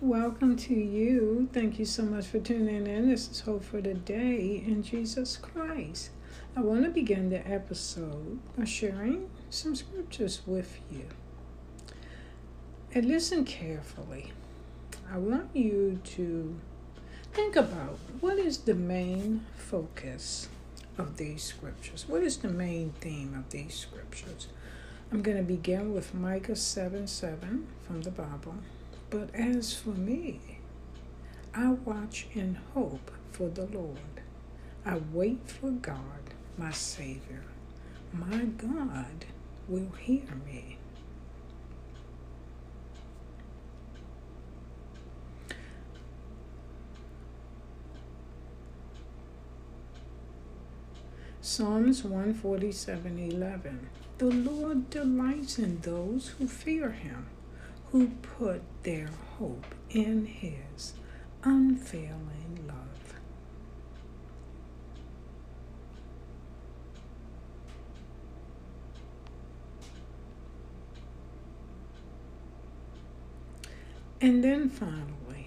Welcome to you. Thank you so much for tuning in. This is Hope for the Day in Jesus Christ. I want to begin the episode by sharing some scriptures with you. And listen carefully. I want you to think about what is the main focus of these scriptures? What is the main theme of these scriptures? I'm going to begin with Micah 7 7 from the Bible. But as for me, I watch in hope for the Lord. I wait for God, my Savior. My God will hear me. Psalms 147:11 The Lord delights in those who fear him, who put their hope in his unfailing love. And then finally,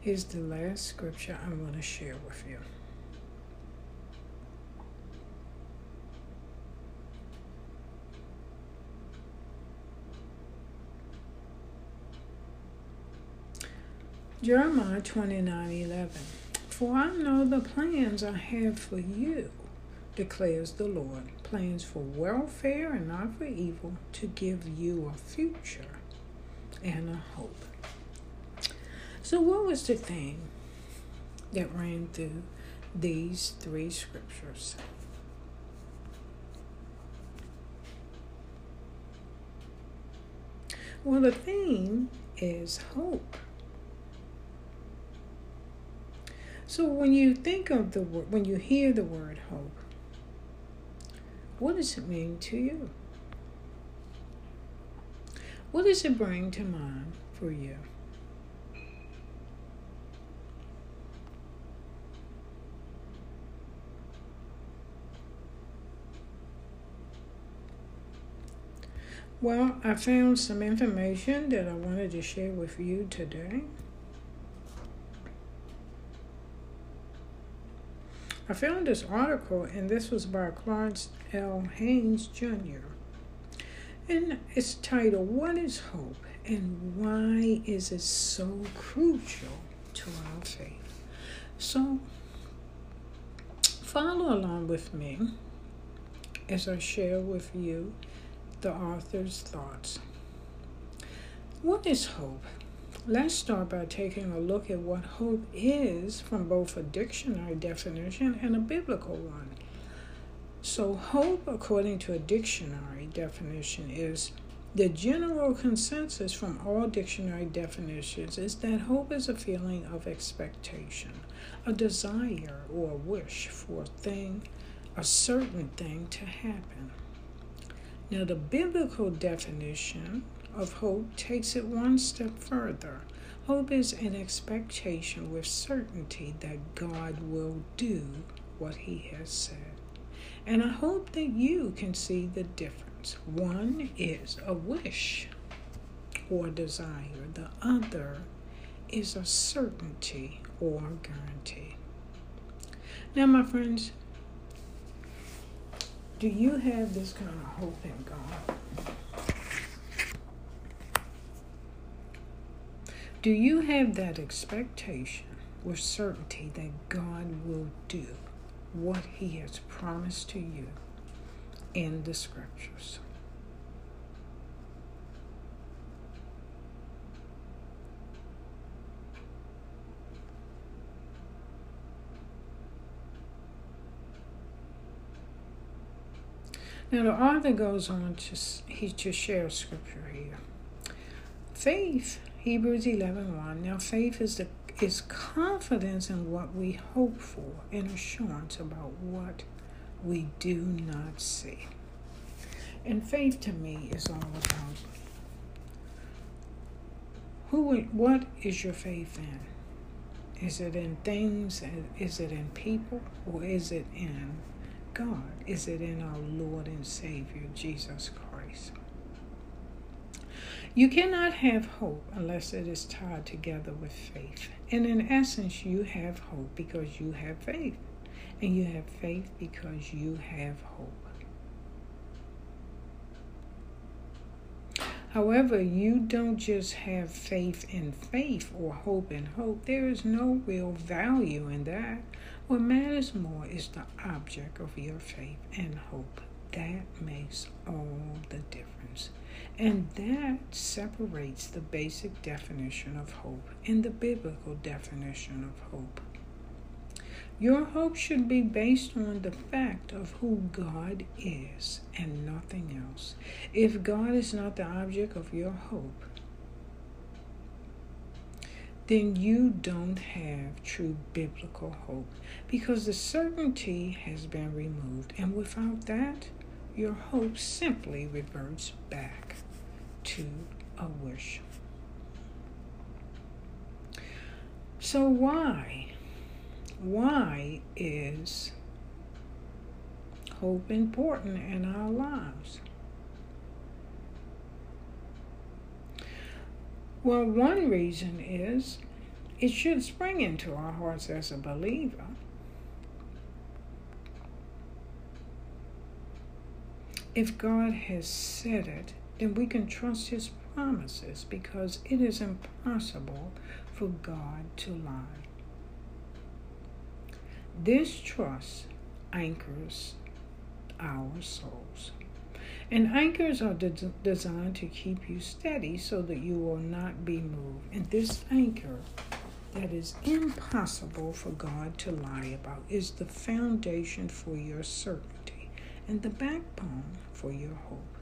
here's the last scripture I want to share with you. Jeremiah 29 11. For I know the plans I have for you, declares the Lord plans for welfare and not for evil, to give you a future and a hope. So, what was the thing that ran through these three scriptures? Well, the theme is hope. So when you think of the word, when you hear the word hope, what does it mean to you? What does it bring to mind for you? Well, I found some information that I wanted to share with you today. I found this article, and this was by Clarence L. Haynes Jr. And it's titled, What is Hope and Why is it so crucial to our faith? So, follow along with me as I share with you the author's thoughts. What is hope? Let's start by taking a look at what hope is from both a dictionary definition and a biblical one. So, hope, according to a dictionary definition, is the general consensus from all dictionary definitions is that hope is a feeling of expectation, a desire or a wish for a thing, a certain thing to happen. Now, the biblical definition of hope takes it one step further. Hope is an expectation with certainty that God will do what He has said. And I hope that you can see the difference. One is a wish or desire, the other is a certainty or guarantee. Now, my friends, do you have this kind of hope in God? Do you have that expectation or certainty that God will do what He has promised to you in the scriptures? Now the author goes on to he to share scripture here. Faith, Hebrews 11 1. Now faith is the is confidence in what we hope for and assurance about what we do not see. And faith to me is all about who what is your faith in? Is it in things? Is it in people? Or is it in God? Is it in our Lord and Savior, Jesus Christ? You cannot have hope unless it is tied together with faith. And in essence, you have hope because you have faith. And you have faith because you have hope. However, you don't just have faith in faith or hope in hope. There is no real value in that. What matters more is the object of your faith and hope. That makes all the difference. And that separates the basic definition of hope and the biblical definition of hope. Your hope should be based on the fact of who God is and nothing else. If God is not the object of your hope, then you don't have true biblical hope because the certainty has been removed. And without that, your hope simply reverts back to a wish. So, why? Why is hope important in our lives? Well, one reason is it should spring into our hearts as a believer. If God has said it, then we can trust His promises because it is impossible for God to lie. This trust anchors our souls. And anchors are de- designed to keep you steady so that you will not be moved. And this anchor that is impossible for God to lie about is the foundation for your certainty and the backbone for your hope.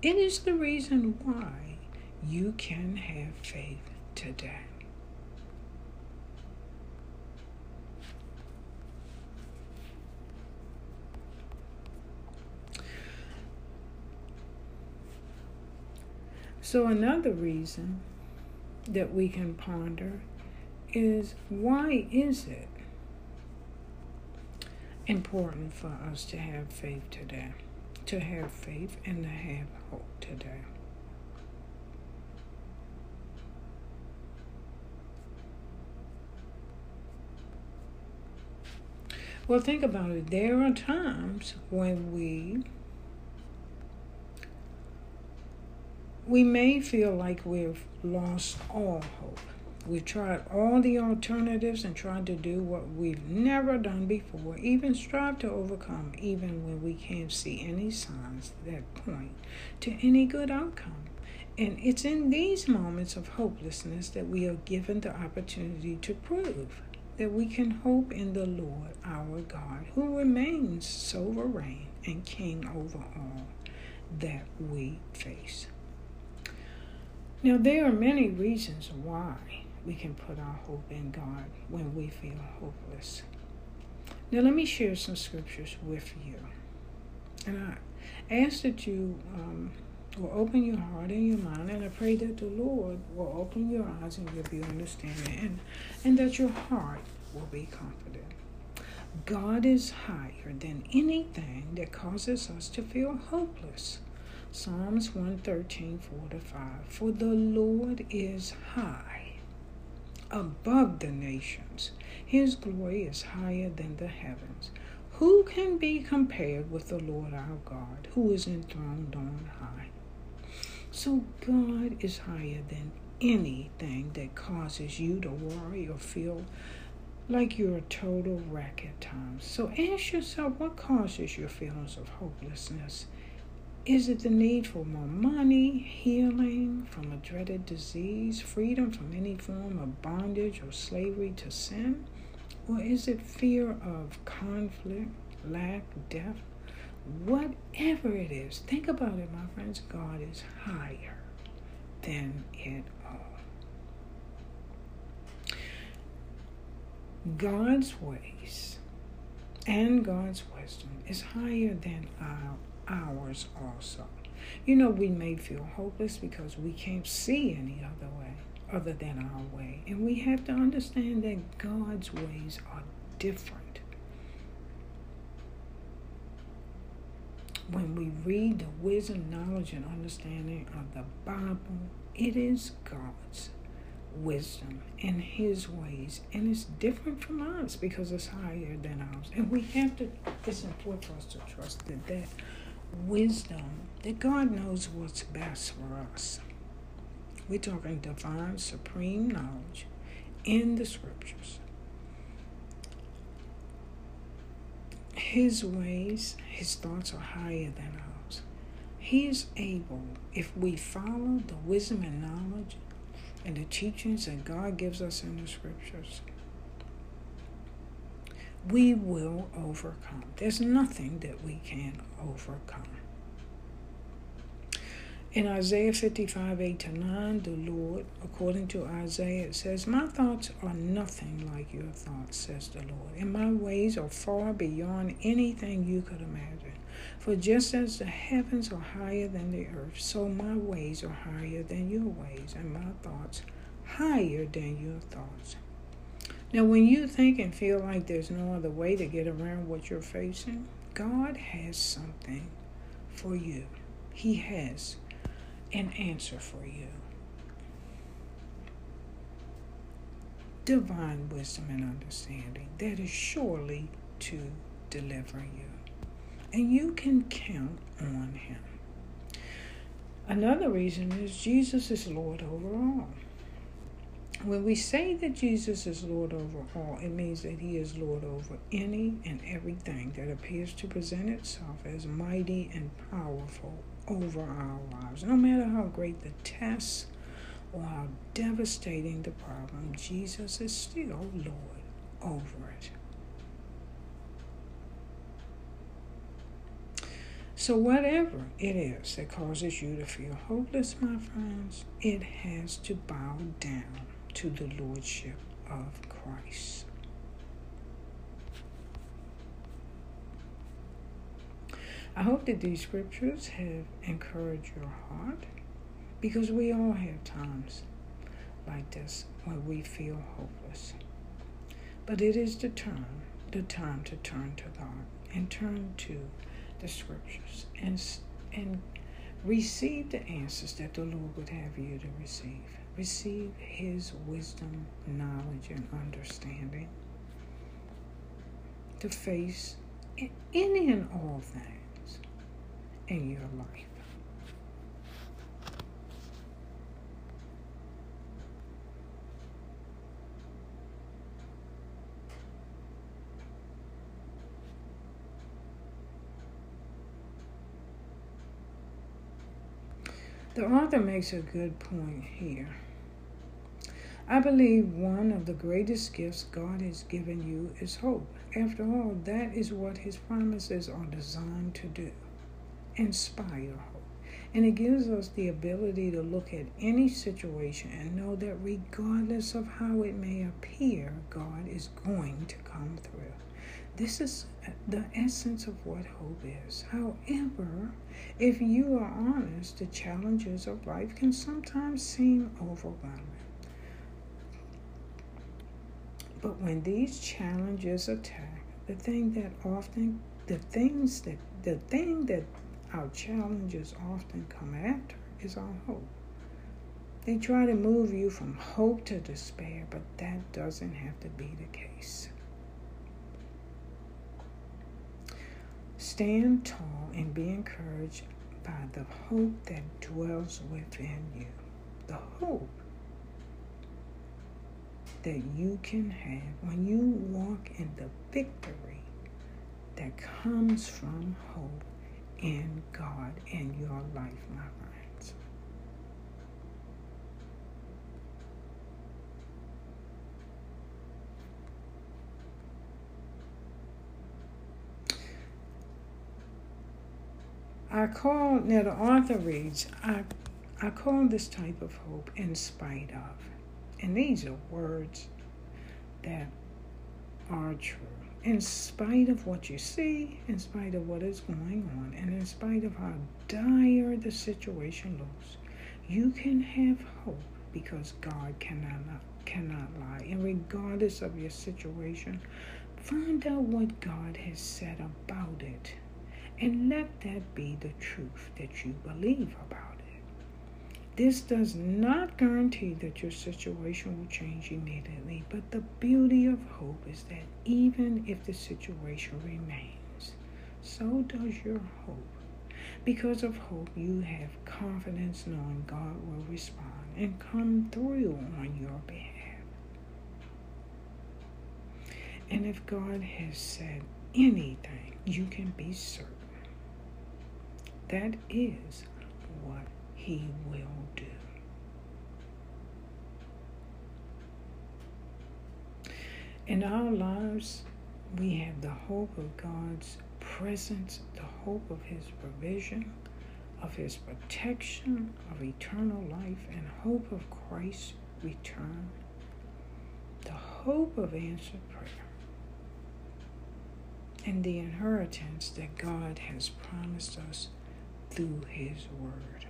It is the reason why you can have faith today. So, another reason that we can ponder is why is it important for us to have faith today? To have faith and to have hope today. Well, think about it. There are times when we we may feel like we've lost all hope. We've tried all the alternatives and tried to do what we've never done before, even strive to overcome, even when we can't see any signs that point to any good outcome. And it's in these moments of hopelessness that we are given the opportunity to prove that we can hope in the Lord our God, who remains sovereign and king over all that we face. Now, there are many reasons why we can put our hope in God when we feel hopeless. Now, let me share some scriptures with you. And I ask that you um, will open your heart and your mind, and I pray that the Lord will open your eyes and give you understanding, and, and that your heart will be confident. God is higher than anything that causes us to feel hopeless. Psalms 113, 4 to 5. For the Lord is high above the nations, his glory is higher than the heavens. Who can be compared with the Lord our God, who is enthroned on high? So God is higher than anything that causes you to worry or feel like you're a total wreck at times. So ask yourself what causes your feelings of hopelessness is it the need for more money, healing from a dreaded disease, freedom from any form of bondage or slavery to sin? Or is it fear of conflict, lack, death? Whatever it is, think about it, my friends. God is higher than it all. God's ways and God's wisdom is higher than our ours also. You know, we may feel hopeless because we can't see any other way other than our way. And we have to understand that God's ways are different. when we read the wisdom, knowledge, and understanding of the Bible, it is God's wisdom and His ways, and it's different from ours because it's higher than ours. And we have to, it's important for us to trust that that wisdom, that God knows what's best for us. We're talking divine, supreme knowledge in the scriptures. His ways, his thoughts are higher than ours. He is able, if we follow the wisdom and knowledge and the teachings that God gives us in the scriptures, we will overcome. There's nothing that we can overcome. In Isaiah 55, 8 to 9, the Lord, according to Isaiah, it says, My thoughts are nothing like your thoughts, says the Lord, and my ways are far beyond anything you could imagine. For just as the heavens are higher than the earth, so my ways are higher than your ways, and my thoughts higher than your thoughts. Now, when you think and feel like there's no other way to get around what you're facing, God has something for you. He has an answer for you. Divine wisdom and understanding that is surely to deliver you. And you can count on Him. Another reason is Jesus is Lord over all. When we say that Jesus is Lord over all, it means that He is Lord over any and everything that appears to present itself as mighty and powerful over our lives. No matter how great the test or how devastating the problem, Jesus is still Lord over it. So, whatever it is that causes you to feel hopeless, my friends, it has to bow down to the Lordship of Christ. I hope that these scriptures have encouraged your heart because we all have times like this when we feel hopeless. But it is the time, the time to turn to God and turn to the scriptures and, and receive the answers that the Lord would have you to receive. Receive His wisdom, knowledge, and understanding to face any and all things in your life. The author makes a good point here. I believe one of the greatest gifts God has given you is hope. After all, that is what His promises are designed to do inspire hope. And it gives us the ability to look at any situation and know that regardless of how it may appear, God is going to come through. This is the essence of what hope is. However, if you are honest, the challenges of life can sometimes seem overwhelming. But when these challenges attack, the thing that often, the things that, the thing that our challenges often come after is our hope. They try to move you from hope to despair, but that doesn't have to be the case. Stand tall and be encouraged by the hope that dwells within you. The hope that you can have when you walk in the victory that comes from hope in God in your life, my friends. I call, now the author reads, I, I call this type of hope in spite of. And these are words that are true in spite of what you see, in spite of what is going on, and in spite of how dire the situation looks, you can have hope because God cannot cannot lie. And regardless of your situation, find out what God has said about it And let that be the truth that you believe about. This does not guarantee that your situation will change immediately, but the beauty of hope is that even if the situation remains, so does your hope. Because of hope, you have confidence knowing God will respond and come through on your behalf. And if God has said anything, you can be certain that is what He will do. In our lives, we have the hope of God's presence, the hope of His provision, of His protection, of eternal life, and hope of Christ's return, the hope of answered prayer and the inheritance that God has promised us through His Word.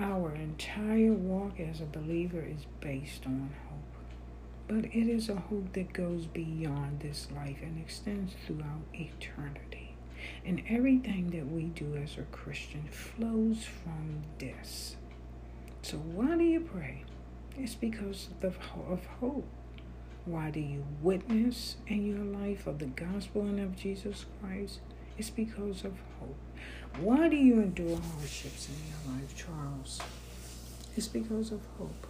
Our entire walk as a believer is based on hope, but it is a hope that goes beyond this life and extends throughout eternity. And everything that we do as a Christian flows from this. So why do you pray? It's because of, of hope. Why do you witness in your life of the gospel and of Jesus Christ? It's because of hope. Why do you endure hardships in your life, Charles? It's because of hope.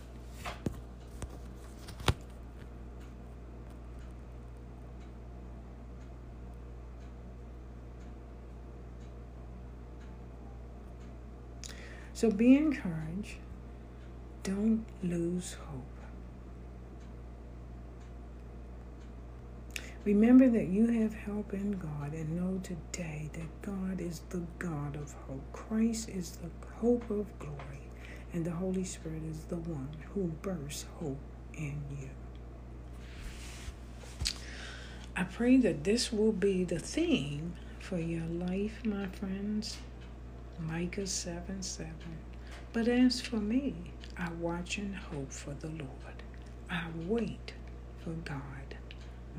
So be encouraged don't lose hope. Remember that you have help in God and know today that God is the God of hope. Christ is the hope of glory, and the Holy Spirit is the one who bursts hope in you. I pray that this will be the theme for your life, my friends. Micah 7 7. But as for me, I watch and hope for the Lord. I wait for God.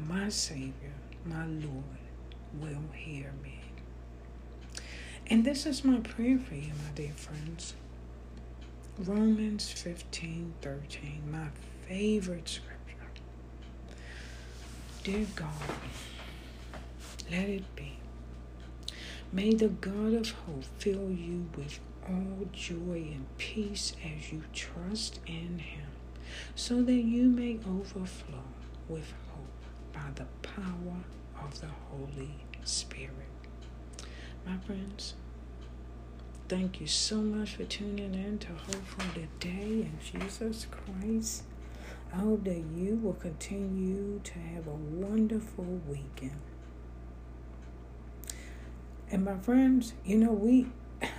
My Savior, my Lord, will hear me. And this is my prayer for you, my dear friends. Romans 15 13, my favorite scripture. Dear God, let it be. May the God of hope fill you with all joy and peace as you trust in Him, so that you may overflow with hope by the power of the Holy Spirit. My friends, thank you so much for tuning in to Hope for the Day in Jesus Christ. I hope that you will continue to have a wonderful weekend. And my friends, you know, we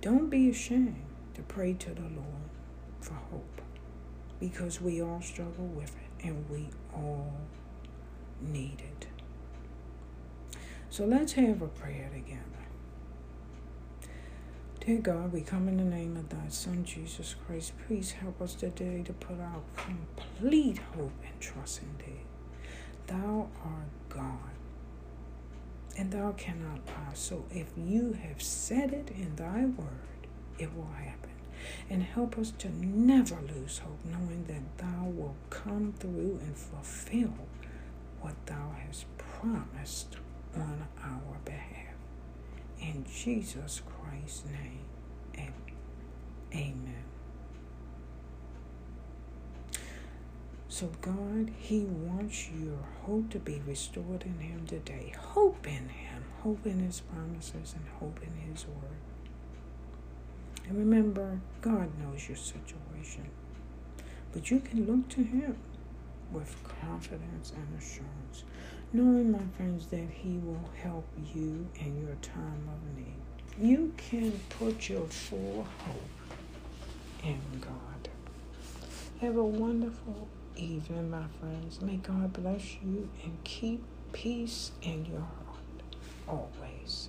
don't be ashamed to pray to the Lord for hope because we all struggle with it and we all need it. So let's have a prayer together. Dear God, we come in the name of thy Son, Jesus Christ. Please help us today to put our complete hope and trust in thee. Thou art God and thou cannot lie. So if you have said it in thy word, it will happen. And help us to never lose hope, knowing that thou wilt come through and fulfill what thou hast promised on our behalf. Jesus Christ's name, amen. So, God, He wants your hope to be restored in Him today. Hope in Him, hope in His promises, and hope in His word. And remember, God knows your situation, but you can look to Him with confidence and assurance, knowing, my friends, that He will help you in your time of need. You can put your full hope in God. Have a wonderful evening, my friends. May God bless you and keep peace in your heart always.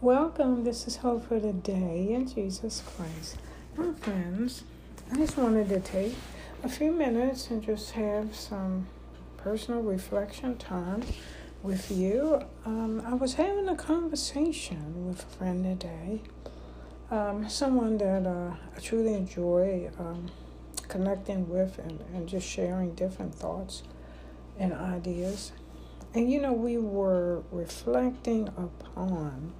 Welcome. This is Hope for the Day in Jesus Christ. My friends, I just wanted to take a few minutes and just have some personal reflection time with you. Um, I was having a conversation with a friend today, um, someone that uh, I truly enjoy um, connecting with and, and just sharing different thoughts and ideas. And you know, we were reflecting upon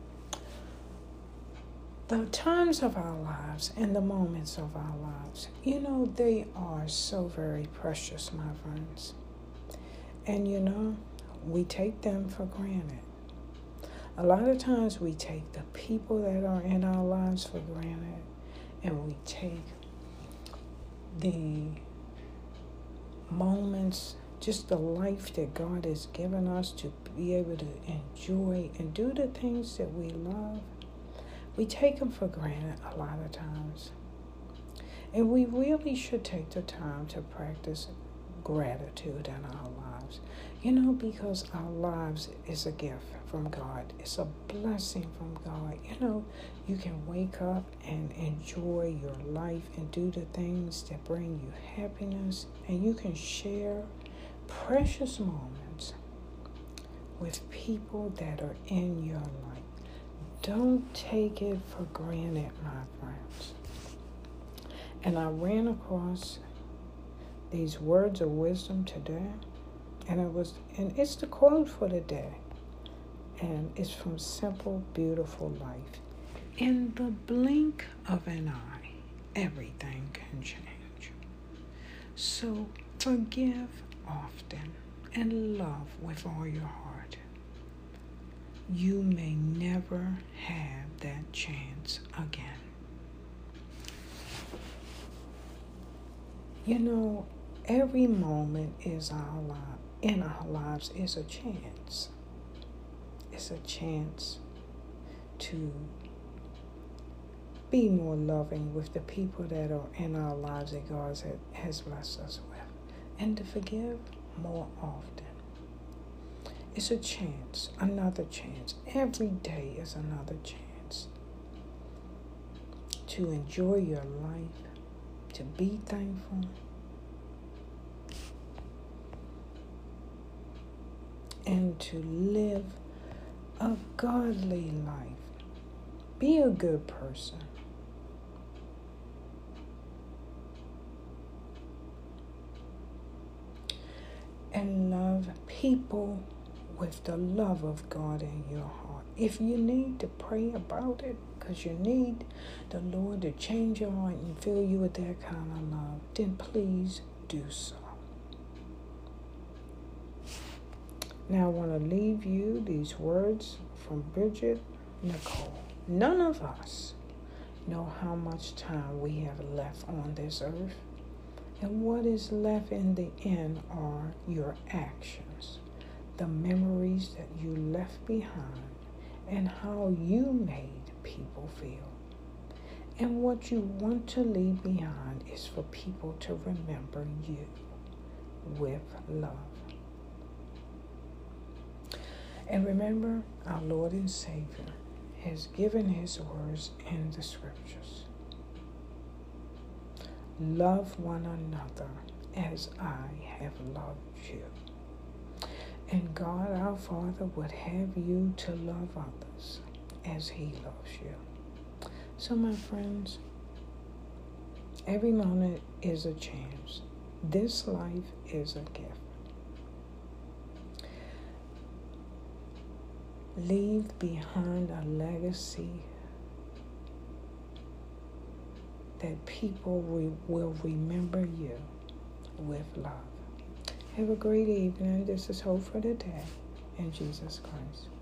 the times of our lives and the moments of our lives. You know, they are so very precious, my friends. And you know, we take them for granted. A lot of times we take the people that are in our lives for granted and we take the moments, just the life that God has given us to be able to enjoy and do the things that we love. We take them for granted a lot of times. And we really should take the time to practice gratitude in our lives. You know, because our lives is a gift from God, it's a blessing from God. You know, you can wake up and enjoy your life and do the things that bring you happiness, and you can share precious moments with people that are in your life. Don't take it for granted, my friends. And I ran across these words of wisdom today. And it was and it's the quote for the day. And it's from Simple Beautiful Life. In the blink of an eye, everything can change. So forgive often and love with all your heart. You may never have that chance again. You know, every moment is our life in our lives is a chance. It's a chance to be more loving with the people that are in our lives that God has blessed us with, and to forgive more often. It's a chance, another chance. Every day is another chance to enjoy your life, to be thankful and to live a godly life. Be a good person. And love people with the love of God in your heart. If you need to pray about it, because you need the Lord to change your heart and fill you with that kind of love, then please do so. Now I want to leave you these words from Bridget Nicole. None of us know how much time we have left on this earth, and what is left in the end are your actions, the memories that you left behind, and how you made people feel. And what you want to leave behind is for people to remember you with love. And remember, our Lord and Savior has given His words in the scriptures. Love one another as I have loved you. And God our Father would have you to love others as He loves you. So, my friends, every moment is a chance. This life is a gift. leave behind a legacy that people will remember you with love. Have a great evening. This is Hope for the Day in Jesus Christ.